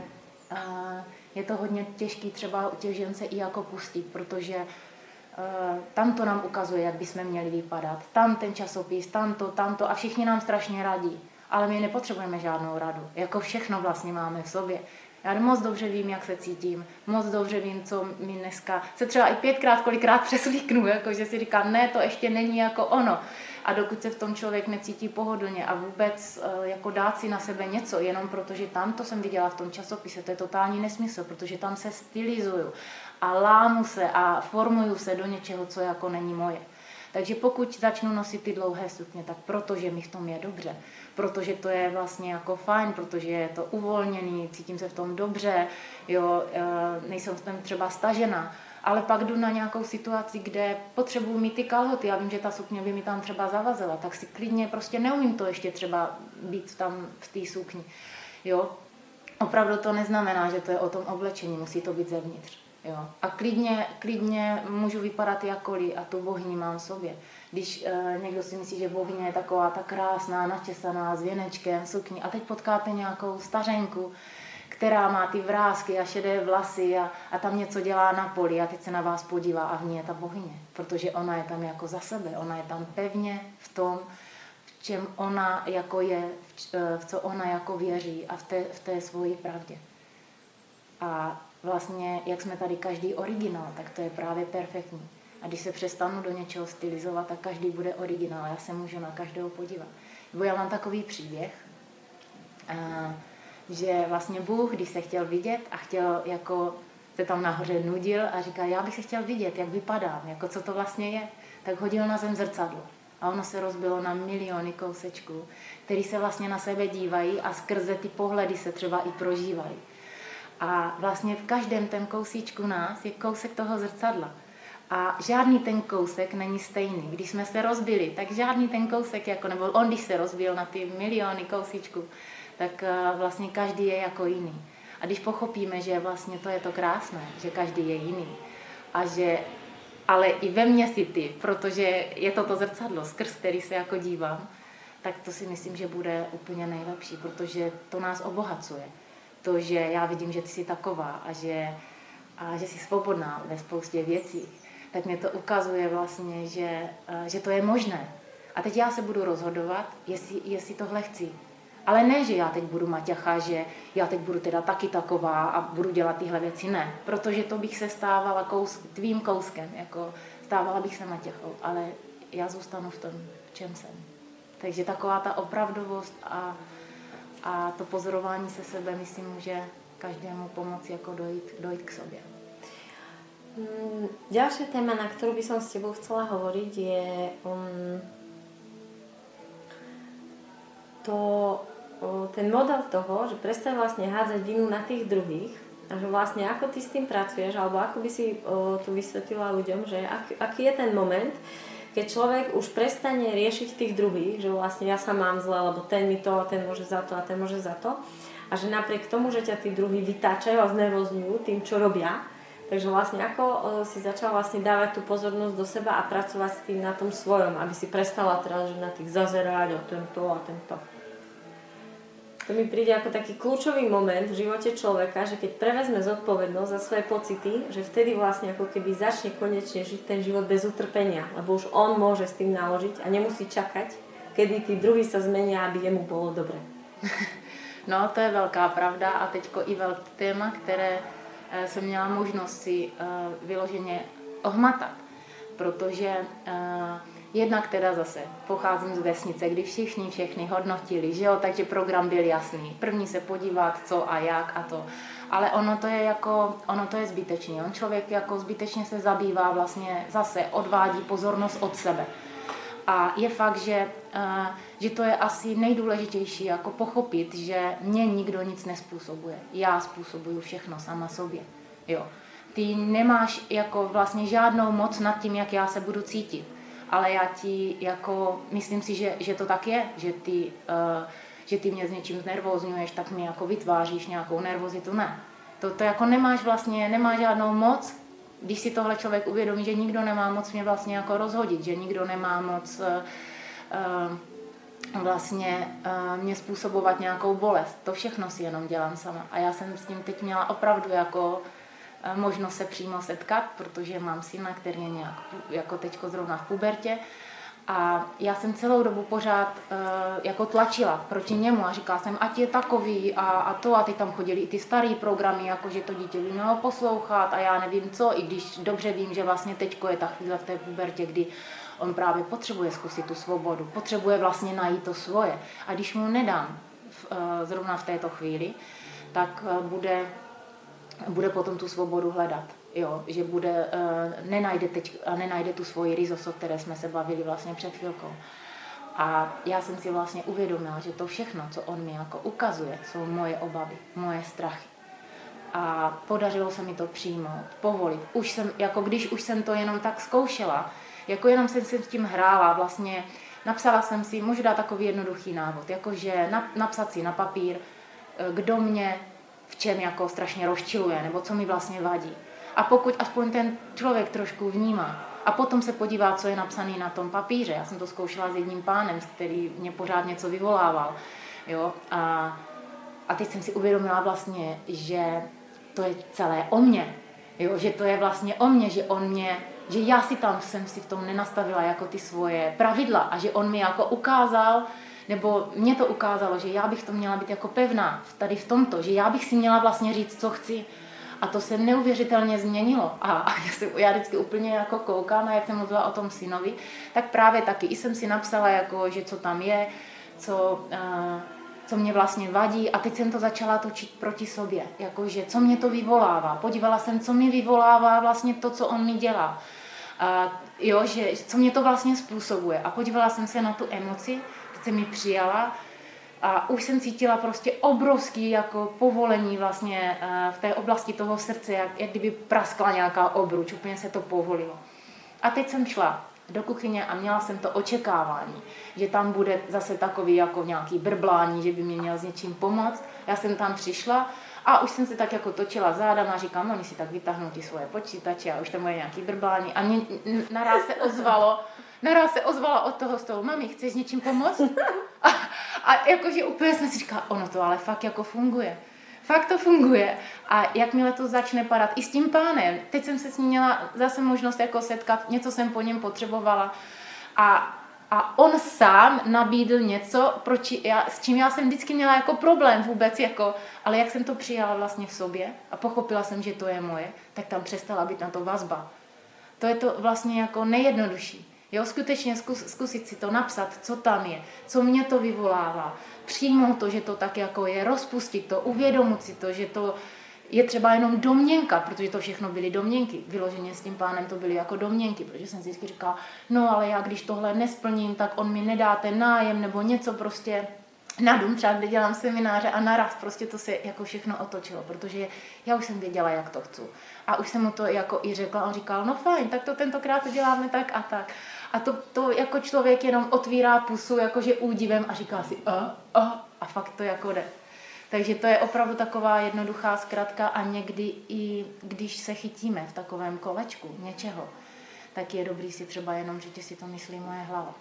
je to hodně těžké třeba u těch žen se i jako pustit, protože tam to nám ukazuje, jak bychom měli vypadat, tam ten časopis, tam to, tam to a všichni nám strašně radí. Ale my nepotřebujeme žádnou radu. Jako všechno vlastně máme v sobě. Já moc dobře vím, jak se cítím, moc dobře vím, co mi dneska se třeba i pětkrát, kolikrát přeslíknu, jako že si říkám, ne, to ještě není jako ono. A dokud se v tom člověk necítí pohodlně a vůbec eh, jako dát si na sebe něco, jenom protože tam to jsem viděla v tom časopise, to je totální nesmysl, protože tam se stylizuju a lámu se a formuju se do něčeho, co jako není moje. Takže pokud začnu nosit ty dlouhé sukně, tak protože mi v tom je dobře, protože to je vlastně jako fajn, protože je to uvolněný, cítím se v tom dobře, jo, eh, nejsem v tom třeba stažena, ale pak jdu na nějakou situaci, kde potřebuji mít ty kalhoty, já vím, že ta sukně by mi tam třeba zavazila, tak si klidně prostě neumím to ještě třeba být tam v té sukni. Jo? Opravdu to neznamená, že to je o tom oblečení, musí to být zevnitř. Jo. A klidně, klidně můžu vypadat jakkoliv a tu bohyni mám v sobě. Když e, někdo si myslí, že bohyně je taková ta krásná, načesaná, s věnečkem, sukní a teď potkáte nějakou stařenku, která má ty vrázky a šedé vlasy a, a tam něco dělá na poli a teď se na vás podívá a v ní je ta bohyně, protože ona je tam jako za sebe, ona je tam pevně v tom, v čem ona jako je, v, eh, co ona jako věří a v té, v té svoji pravdě. A vlastně, jak jsme tady každý originál, tak to je právě perfektní. A když se přestanu do něčeho stylizovat, tak každý bude originál. Já se můžu na každého podívat. Nebo já mám takový příběh, že vlastně Bůh, když se chtěl vidět a chtěl jako se tam nahoře nudil a říká, já bych se chtěl vidět, jak vypadám, jako co to vlastně je, tak hodil na zem zrcadlo. A ono se rozbilo na miliony kousečků, který se vlastně na sebe dívají a skrze ty pohledy se třeba i prožívají. A vlastně v každém ten kousíčku nás je kousek toho zrcadla. A žádný ten kousek není stejný. Když jsme se rozbili, tak žádný ten kousek, jako, nebo on, když se rozbil na ty miliony kousíčků, tak eh, vlastně každý je jako jiný. A když pochopíme, že vlastně to je to krásné, že každý je jiný a že ale i ve mně si ty, protože je to to zrcadlo, skrz který se jako dívám, tak to si myslím, že bude úplně nejlepší, protože to nás obohacuje. To, že já vidím, že ty jsi taková a že, a že jsi svobodná ve spoustě věcí, tak mě to ukazuje vlastně, že, eh, že to je možné. A teď já se budu rozhodovat, jestli, jestli tohle chci. Ale ne, že já teď budu maťacha, že já teď budu teda taky taková a budu dělat tyhle věci. Ne, protože to bych se stávala kous, tvým kouskem, jako stávala bych se maťachou, ale já zůstanu v tom, v čem jsem. Takže taková ta opravdovost a, a to pozorování se sebe, myslím, může každému pomoci jako dojít, dojít k sobě. Mm, ďalšia téma, na ktorú by som s tebou chcela hovoriť, je um, to ten model toho, že prestaň vlastne hádzať vinu na tých druhých a že vlastne ako ty s tým pracuješ, alebo ako by si o, tu vysvetlila ľuďom, že ak, aký je ten moment, keď človek už prestane riešiť tých druhých, že vlastne ja sa mám zle, lebo ten mi to, ten môže za to a ten môže za to. A že napriek tomu, že ťa tí druhí vytáčajú a znervozňujú tým, čo robia, takže vlastne ako si začal vlastne dávať tú pozornosť do seba a pracovať s tým na tom svojom, aby si prestala teraz že na tých zazerať a tento a tento. To mi príde ako taký kľúčový moment v živote človeka, že keď prevezme zodpovednosť za svoje pocity, že vtedy vlastne ako keby začne konečne žiť ten život bez utrpenia, lebo už on môže s tým naložiť a nemusí čakať, kedy tí druhí sa zmenia, aby jemu bolo dobre. No, to je velká pravda a teďko i velké téma, které eh, jsem měla možnost si eh, vyloženě ohmatat, protože uh, Jednak teda zase pocházím z vesnice, kdy všichni všechny hodnotili, že jo, takže program byl jasný. První se podívat, co a jak a to. Ale ono to je jako, ono to je zbytečný. On člověk jako zbytečně se zabývá vlastně zase, odvádí pozornost od sebe. A je fakt, že, uh, že to je asi nejdůležitější, jako pochopit, že mě nikdo nic nespůsobuje. Já způsobuju všechno sama sobě. Jo. Ty nemáš jako vlastně žádnou moc nad tím, jak já se budu cítit ale já ti jako, myslím si, že, že to tak je, že ty, uh, že ty mě s něčím znervozňuješ, tak mi jako vytváříš nějakou nervozitu, ne. To, to jako nemáš vlastně, nemá žádnou moc, když si tohle člověk uvědomí, že nikdo nemá moc mě vlastně jako rozhodit, že nikdo nemá moc uh, vlastně uh, mě způsobovat nějakou bolest. To všechno si jenom dělám sama. A já jsem s tím teď měla opravdu jako eh, možnost se přímo setkat, protože mám syna, který je nějak, jako teďko zrovna v pubertě. A já jsem celou dobu pořád uh, jako tlačila proti němu a říkala jsem, ať je takový a, a to. A teď tam chodili i ty staré programy, jako že to dítě by mělo poslouchat a já nevím co, i když dobře vím, že vlastně teďko je ta chvíle v té pubertě, kdy on právě potřebuje zkusit tu svobodu, potřebuje vlastně najít to svoje. A když mu nedám v, uh, zrovna v této chvíli, tak uh, bude, bude potom tu svobodu hledat jo, že bude, uh, nenajde, teď, nenajde tu svoji rizost, o které jsme se bavili vlastně před chvilkou. A já jsem si vlastně uvědomila, že to všechno, co on mi jako ukazuje, jsou moje obavy, moje strachy. A podařilo se mi to přijmout, povolit. Už jsem, jako když už jsem to jenom tak zkoušela, jako jenom jsem si s tím hrála, vlastně napsala jsem si, dát takový jednoduchý návod, jakože napsat si na papír, eh, kdo mě v čem jako strašně rozčiluje, nebo co mi vlastně vadí. A pokud aspoň ten člověk trošku vnímá a potom se podívá, co je napsané na tom papíře. Já jsem to zkoušela s jedním pánem, který mě pořád něco vyvolával. Jo? A, a teď jsem si uvědomila vlastně, že to je celé o mně. Jo? Že to je vlastně o mně, že on mě že já si tam jsem si v tom nenastavila jako ty svoje pravidla a že on mi jako ukázal, nebo mě to ukázalo, že já bych to měla být jako pevná tady v tomto, že já bych si měla vlastně říct, co chci a to se neuvěřitelně změnilo. A, já, si, já vždycky úplně jako koukám, a jak jsem mluvila o tom synovi, tak právě taky i jsem si napsala, jako, že co tam je, co, uh, co mě vlastně vadí a teď jsem to začala točit proti sobě, jakože co mě to vyvolává. Podívala jsem, co mi vyvolává vlastně to, co on mi dělá. Uh, jo, že, co mě to vlastně způsobuje. A podívala jsem se na tu emoci, se mi přijala a už jsem cítila prostě obrovský jako povolení vlastně eh, v té oblasti toho srdce, jak, jak kdyby praskla nějaká obruč, úplně se to povolilo. A teď jsem šla do kuchyně a měla jsem to očekávání, že tam bude zase takový jako nějaký brblání, že by mě měl s něčím pomoct. Já jsem tam přišla a už jsem se tak jako točila zádama a říkám, no, oni si tak vytáhnou ty svoje počítače a už tam bude nějaký brblání. A mě naraz se ozvalo, naraz se ozvala od toho stolu, mami, chceš něčím pomoct? A, a jakože úplně jsem si říkala, ono to ale fakt jako funguje. Fakt to funguje. A jakmile to začne padat i s tím pánem, teď jsem se s ním měla zase možnost jako setkat, něco jsem po něm potřebovala. A, a on sám nabídl něco, proč já, s čím já jsem vždycky měla jako problém vůbec, jako, ale jak jsem to přijala vlastně v sobě a pochopila jsem, že to je moje, tak tam přestala být na to vazba. To je to vlastně jako nejjednodušší. Jo, skutečně zkus, zkusit si to napsat, co tam je, co mě to vyvolává, přijmout to, že to tak jako je, rozpustit to, uvědomit si to, že to je třeba jenom domněnka, protože to všechno byly domněnky. Vyloženě s tím pánem to byly jako domněnky, protože jsem si vždycky říkala, no ale já když tohle nesplním, tak on mi nedá ten nájem nebo něco prostě na dům, třeba kde dělám semináře a naraz prostě to se jako všechno otočilo, protože já už jsem věděla, jak to chci. A už jsem mu to jako i řekla, on říkal, no fajn, tak to tentokrát to děláme tak a tak. A to, to jako člověk jenom otvírá pusu jakože údivem a říká si a, a, a fakt to jako jde. Takže to je opravdu taková jednoduchá zkratka a někdy i když se chytíme v takovém kolečku něčeho, tak je dobrý si třeba jenom říct, si to myslí moje hlava.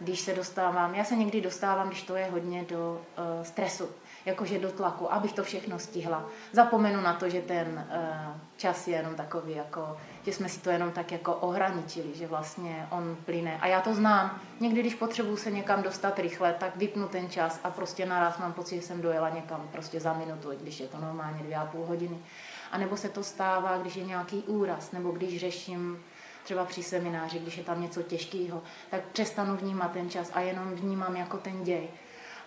Když se dostávám, já se někdy dostávám, když to je hodně do uh, stresu, jakože do tlaku, abych to všechno stihla. Zapomenu na to, že ten uh, čas je jenom takový, jako, že jsme si to jenom tak jako ohraničili, že vlastně on plyne. A já to znám. Někdy, když potřebuji se někam dostat rychle, tak vypnu ten čas a prostě naraz mám pocit, že jsem dojela někam prostě za minutu, když je to normálně dvě a půl hodiny. A nebo se to stává, když je nějaký úraz, nebo když řeším třeba při semináři, když je tam něco těžkého, tak přestanu vnímat ten čas a jenom vnímám jako ten děj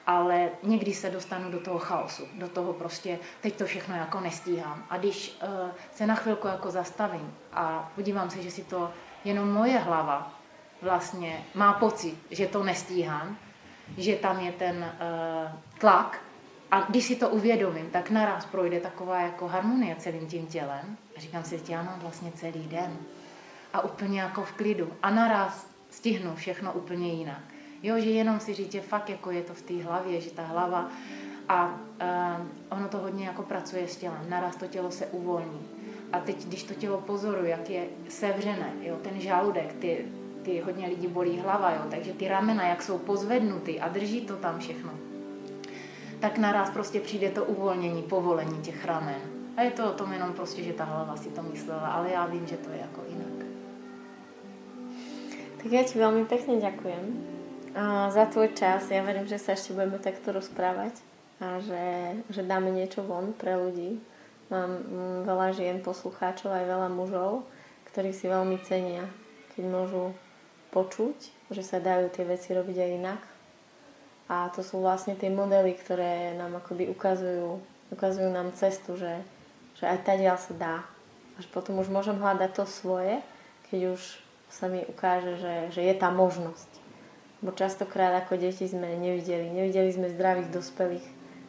ale někdy se dostanu do toho chaosu, do toho prostě, teď to všechno jako nestíhám. A když uh, se na chvilku jako zastavím a podívám se, že si to jenom moje hlava vlastně má pocit, že to nestíhám, že tam je ten uh, tlak a když si to uvědomím, tak naraz projde taková jako harmonie celým tím tělem a říkám si, že já mám vlastně celý den a úplně jako v klidu a naraz stihnu všechno úplně jinak. Jo, že jenom si říct, že fakt jako je to v té hlavě, že ta hlava a uh, ono to hodně jako pracuje s tělem. Naraz to tělo se uvolní. A teď, když to tělo pozoruje, jak je sevřené, jo, ten žaludek, ty, ty hodně lidí bolí hlava, jo, takže ty ramena, jak jsou pozvednuty a drží to tam všechno, tak naraz prostě přijde to uvolnění, povolení těch ramen. A je to o tom jenom prostě, že ta hlava si to myslela, ale já vím, že to je jako jinak. Tak ja ti veľmi pekne ďakujem za tvoj čas. Ja verím, že sa ešte budeme takto rozprávať a že, že dáme niečo von pre ľudí. Mám mm, veľa žien, poslucháčov, aj veľa mužov, ktorí si veľmi cenia, keď môžu počuť, že sa dajú tie veci robiť aj inak. A to sú vlastne tie modely, ktoré nám akoby ukazujú, ukazujú nám cestu, že, že aj tadiaľ sa dá. Až potom už môžem hľadať to svoje, keď už sa mi ukáže, že, že je tá možnosť. Bo častokrát ako deti sme nevideli. Nevideli sme zdravých dospelých.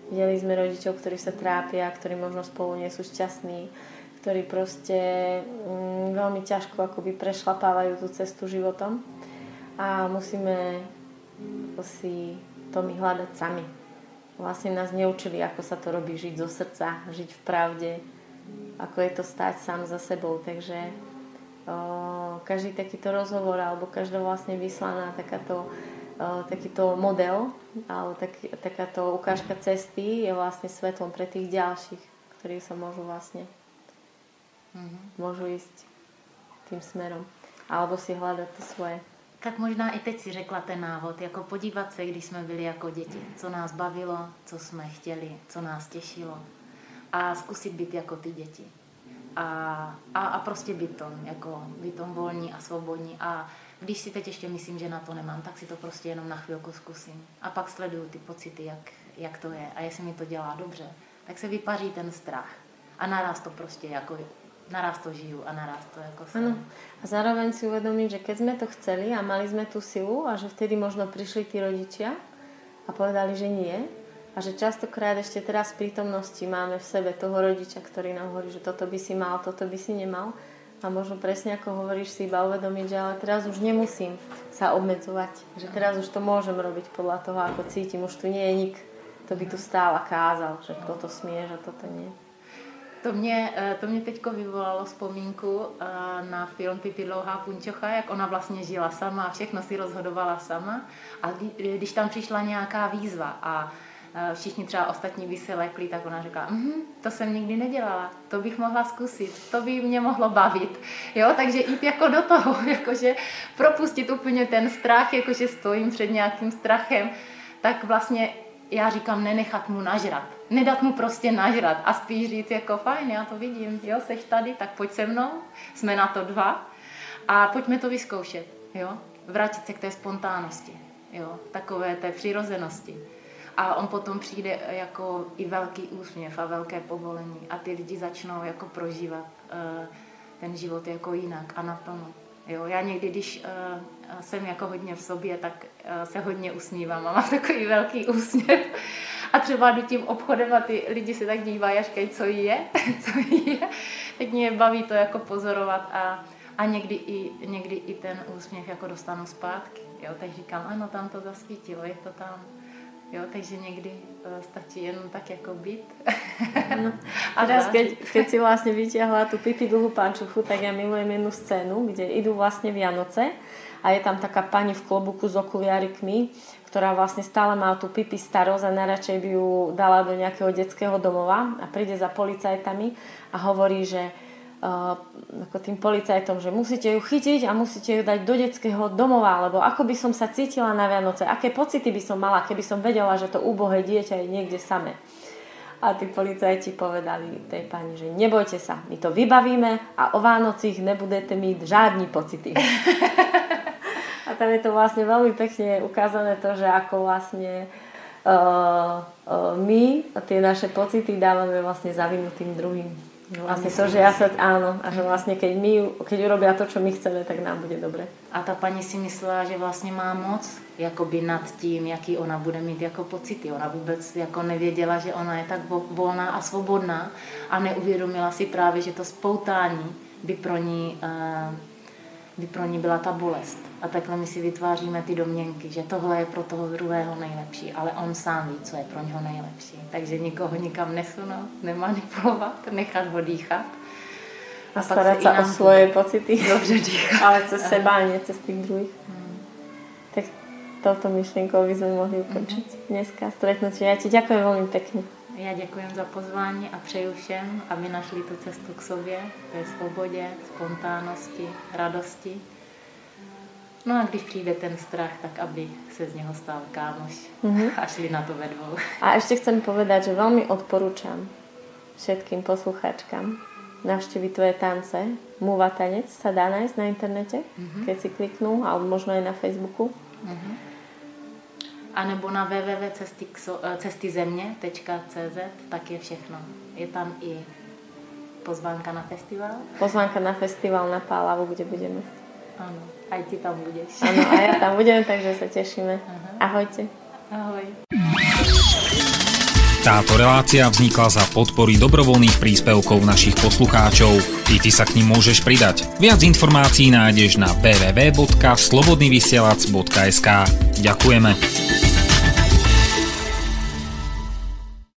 Videli sme rodičov, ktorí sa trápia, ktorí možno spolu nie sú šťastní, ktorí proste mm, veľmi ťažko akoby prešlapávajú tú cestu životom. A musíme si to my hľadať sami. Vlastne nás neučili, ako sa to robí, žiť zo srdca, žiť v pravde, ako je to stať sám za sebou. Takže každý takýto rozhovor alebo každá vlastne vyslaná takáto, takýto model alebo tak, takáto ukážka cesty je vlastne svetlom pre tých ďalších, ktorí sa môžu vlastne mm-hmm. môžu ísť tým smerom alebo si hľadať to svoje. Tak možná i teď si řekla ten návod, jako podívat se, když jsme byli jako děti, co nás bavilo, co jsme chtěli, co nás těšilo a zkusit být jako ty děti a, a, a prostě být tom, jako být tom volní a svobodní a když si teď ještě myslím, že na to nemám, tak si to prostě jenom na chvilku zkusím. A pak sleduju ty pocity, jak, jak to je. A jestli mi to dělá dobře, tak se vypaří ten strach. A naraz to prostě jako, naraz to žiju a naraz to jako jsem. Ano. A zároveň si uvedomit, že keď jsme to chceli a mali jsme tu silu a že vtedy možno přišli ty rodičia a povedali, že nie, a že častokrát ešte teraz v prítomnosti máme v sebe toho rodiča, ktorý nám hovorí, že toto by si mal, toto by si nemal. A možno presne ako hovoríš si iba uvedomiť, že ale teraz už nemusím sa obmedzovať. Že teraz už to môžem robiť podľa toho, ako cítim. Už tu nie je nik, kto by tu stál a kázal, že toto smieš a toto nie. To mě, eh, to mě teďko vyvolalo vzpomínku eh, na film Pipi dlouhá punčocha, jak ona vlastně žila sama a všechno si rozhodovala sama. A když tam přišla nějaká výzva a Eh, všichni třeba ostatní by se lekli, tak ona říká, mm, to jsem nikdy nedělala, to bych mohla zkusit, to by mě mohlo bavit. Jo, takže jít jako do toho, jakože propustit úplně ten strach, jakože stojím před nějakým strachem, tak vlastně já říkám nenechat mu nažrat. Nedat mu prostě nažrat a spíš říct jako fajn, já to vidím, jo, seš tady, tak pojď se mnou, jsme na to dva a pojďme to vyzkoušet, jo. Vrátit se k té spontánnosti, jo, takové té přirozenosti. A on potom přijde jako i velký úsměv a velké povolení a ty lidi začnou jako prožívat uh, ten život jako jinak a naplno. Jo, já někdy, když uh, jsem jako hodně v sobě, tak uh, se hodně usmívám a mám takový velký úsměv. A třeba jdu tím obchodem a ty lidi se tak dívají a říkají, co je, co je. Teď mě baví to jako pozorovat a, a někdy, i, někdy i ten úsměv jako dostanu zpátky. Jo, tak říkám, ano, tam to zasvítilo, je to tam. Jo, takže někdy uh, stačí jenom tak jako být. No. A teraz, keď, keď si vlastne vyťahla tú pipi dlhú pančuchu, tak ja milujem jednu scénu, kde idú vlastne Vianoce a je tam taká pani v klobuku s okuliarikmi, ktorá vlastne stále má tú pipi starosť a najradšej by ju dala do nejakého detského domova a príde za policajtami a hovorí, že ako tým policajtom, že musíte ju chytiť a musíte ju dať do detského domova, lebo ako by som sa cítila na Vianoce, aké pocity by som mala, keby som vedela, že to úbohé dieťa je niekde samé. A tí policajti povedali tej pani, že nebojte sa, my to vybavíme a o Vánocích nebudete mít žádní pocity. a tam je to vlastne veľmi pekne ukázané to, že ako vlastne uh, uh, my tie naše pocity dávame vlastne zavinutým druhým. No, vlastne to, že ja sa, áno, a že vlastne keď, my, keď urobia to, čo my chceme, tak nám bude dobre. A ta paní si myslela, že vlastně má moc jakoby nad tím, jaký ona bude mít jako pocity. Ona vůbec jako nevěděla, že ona je tak volná a svobodná a neuvědomila si právě, že to spoutání by pro ní, uh, by pro ní byla ta bolest. A takhle my si vytváříme ty domněnky, že tohle je pro toho druhého nejlepší, ale on sám ví, co je pro něho nejlepší. Takže nikoho nikam nesunout, nemanipulovat, nechat ho dýchat. A starat se o svoje pocity. Dobře dýchat. Ale cez seba, a nie cez tých druhých. Hmm. Tak touto myšlienkou by sme mohli ukončiť mm-hmm. dneska stretnutie. Ja ti ďakujem veľmi pekne. Já děkuji za pozvání a přeju všem, aby našli tu cestu k sobě, té svobodě, spontánnosti, radosti. No a když přijde ten strach, tak aby se z něho stal kámoš mm-hmm. a šli na to ve dvou. A ešte chcem povedať, že veľmi odporúčam všetkým poslucháčkam navštíviť tvoje tance. Múva tanec sa dá nájsť na internete, mm-hmm. keď si kliknú, alebo možno aj na Facebooku. Mm-hmm. A nebo na www.cestyzemě.cz tak je všechno. Je tam i pozvánka na festival. Pozvánka na festival na Pálavu, kde budeme. Áno, aj ty tam budeš. Áno, a ja tam budem, takže sa tešíme. Aha. Ahojte. Ahoj. Táto relácia vznikla za podpory dobrovoľných príspevkov našich poslucháčov. I ty sa k ním môžeš pridať. Viac informácií nájdeš na www.slobodnyvysielac.sk Ďakujeme.